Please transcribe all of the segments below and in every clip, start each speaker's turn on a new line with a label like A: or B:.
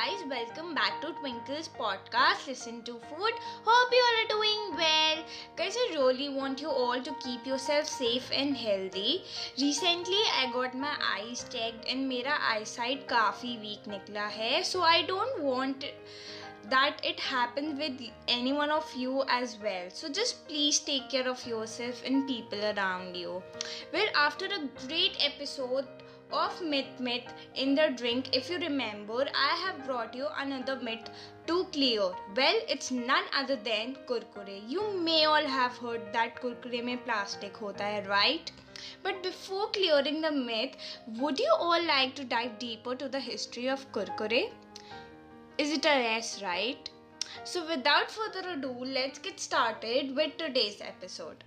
A: welcome back to Twinkle's podcast. Listen to food. Hope you all are doing well. Guys, I really want you all to keep yourself safe and healthy. Recently, I got my eyes checked and मेरा eyesight काफ़ी weak निकला है. So I don't want that it happens with any one of you as well. So just please take care of yourself and people around you. Well, after a great episode of myth myth in the drink. If you remember i have brought you another myth to clear. Well it's none other than kurkure. You may all have heard that kurkure mein plastic hota hai right? But before clearing the myth would you all like to dive deeper to the history of kurkure? Is it a yes right? So without further ado let's get started with today's episode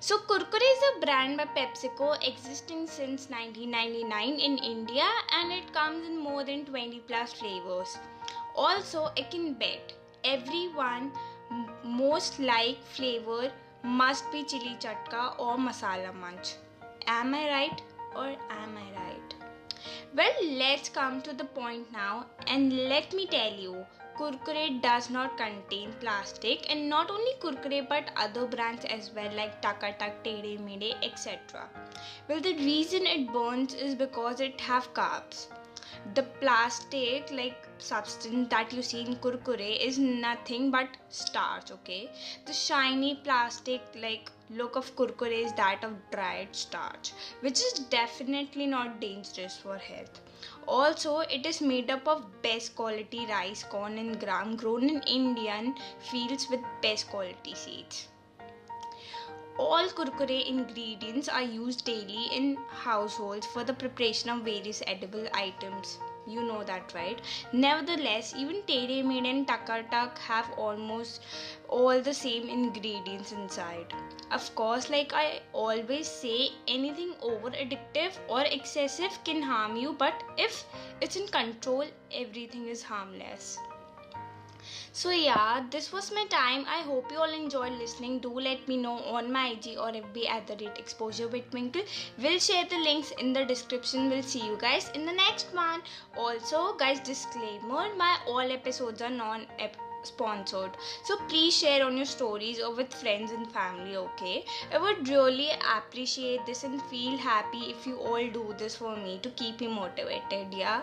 A: so, Kurkure is a brand by PepsiCo existing since 1999 in India and it comes in more than 20 plus flavors. Also, I can bet everyone most like flavor must be chili chatka or masala munch. Am I right or am I right? Well, let's come to the point now and let me tell you Kurkure does not contain plastic and not only Kurkure but other brands as well like Taka Tak, Tedhe Medhe, etc. Well, the reason it burns is because it have carbs. The plastic like substance that you see in Kurkure is nothing but starch, okay? The shiny plastic like look of Kurkure is that of dried starch, which is definitely not dangerous for health. Also, it is made up of best quality rice, corn, and gram grown in Indian fields with best quality seeds. All kurkure ingredients are used daily in households for the preparation of various edible items. You know that, right? Nevertheless, even Tedhe Medhe and Takatak have almost all the same ingredients inside. Of course, like I always say, anything over addictive or excessive can harm you, but if it's in control, everything is harmless. So yeah, this was my time. I hope you all enjoyed listening. Do let me know on my IG or FB at the rate exposure with Twinkle. We'll share the links in the description. We'll see you guys in the next one. Also, guys, disclaimer: my all episodes are non sponsored so please share on your stories or with friends and family okay i would really appreciate this and feel happy if you all do this for me to keep me motivated yeah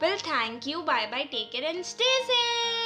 A: well thank you bye bye take care and stay safe